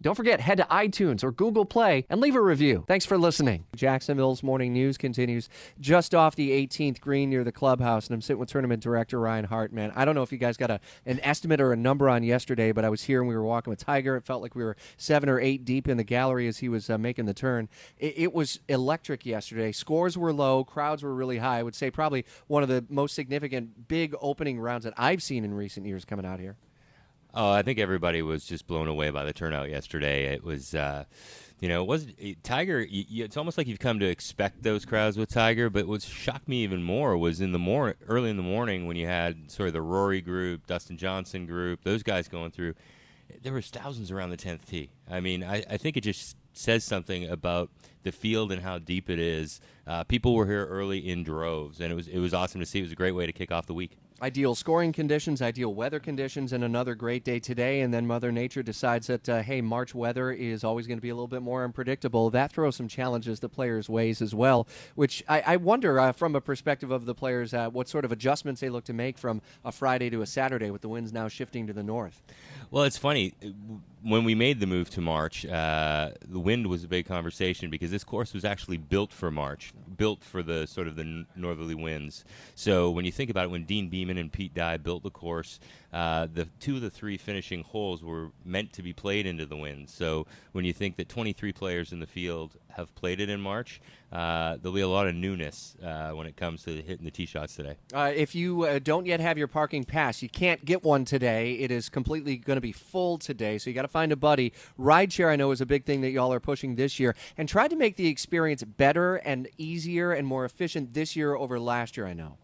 Don't forget, head to iTunes or Google Play and leave a review. Thanks for listening. Jacksonville's morning news continues just off the 18th green near the clubhouse, and I'm sitting with tournament director Ryan Hartman. I don't know if you guys got a, an estimate or a number on yesterday, but I was here and we were walking with Tiger. It felt like we were seven or eight deep in the gallery as he was uh, making the turn. It, it was electric yesterday. Scores were low, crowds were really high. I would say probably one of the most significant big opening rounds that I've seen in recent years coming out here. Oh, I think everybody was just blown away by the turnout yesterday. It was, uh, you know, it was Tiger. You, it's almost like you've come to expect those crowds with Tiger. But what shocked me even more was in the more early in the morning when you had sort of the Rory group, Dustin Johnson group, those guys going through. There was thousands around the tenth tee. I mean, I, I think it just says something about the field and how deep it is. Uh, people were here early in droves, and it was it was awesome to see. It was a great way to kick off the week. Ideal scoring conditions, ideal weather conditions, and another great day today. And then Mother Nature decides that, uh, hey, March weather is always going to be a little bit more unpredictable. That throws some challenges the players' ways as well, which I, I wonder, uh, from a perspective of the players, uh, what sort of adjustments they look to make from a Friday to a Saturday with the winds now shifting to the north. Well, it's funny. When we made the move to March, uh, the wind was a big conversation because this course was actually built for March, built for the sort of the northerly winds. So when you think about it, when Deane Beman and Pete Dye built the course, uh, the two of the three finishing holes were meant to be played into the wind. So when you think that 23 players in the field have played it in March, uh, there'll be a lot of newness uh, when it comes to hitting the tee shots today. Uh, if you uh, don't yet have your parking pass, you can't get one today. It is completely going to be full today, so you got to find a buddy. Rideshare, I know, is a big thing that y'all are pushing this year, and try to make the experience better and easier and more efficient this year over last year. I know.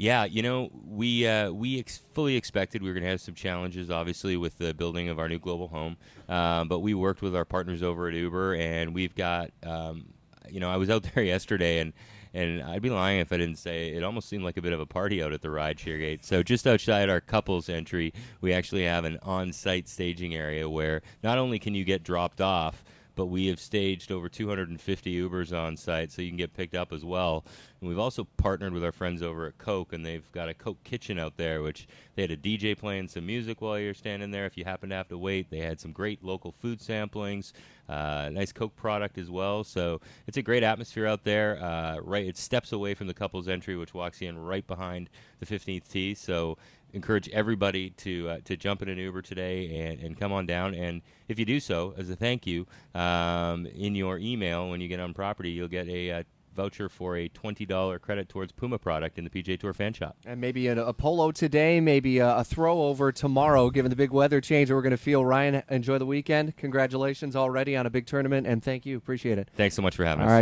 Yeah, you know, we uh, we ex- fully expected we were going to have some challenges, obviously, with the building of our new global home. Um, but we worked with our partners over at Uber, and we've got, um, you know, I was out there yesterday, and and I'd be lying if I didn't say it almost seemed like a bit of a party out at the rideshare gate. So just outside our couples entry, we actually have an on-site staging area where not only can you get dropped off but we have staged over 250 Ubers on site, so you can get picked up as well. And we've also partnered with our friends over at Coke, and they've got a Coke kitchen out there, which they had a DJ playing some music while you're standing there. If you happen to have to wait, they had some great local food samplings, uh, nice Coke product as well. So it's a great atmosphere out there. Uh, right, it steps away from the couple's entry, which walks in right behind the 15th tee. So encourage everybody to uh, to jump in an Uber today and, and come on down. And if you do so, as a thank you, um, in your email when you get on property, you'll get a uh, voucher for a $20 credit towards Puma product in the PGA Tour fan shop. And maybe a, a polo today, maybe a, a, throw over tomorrow, given the big weather change that we're going to feel. Ryan, enjoy the weekend. Congratulations already on a big tournament, and thank you. Appreciate it. Thanks so much for having All us. Right.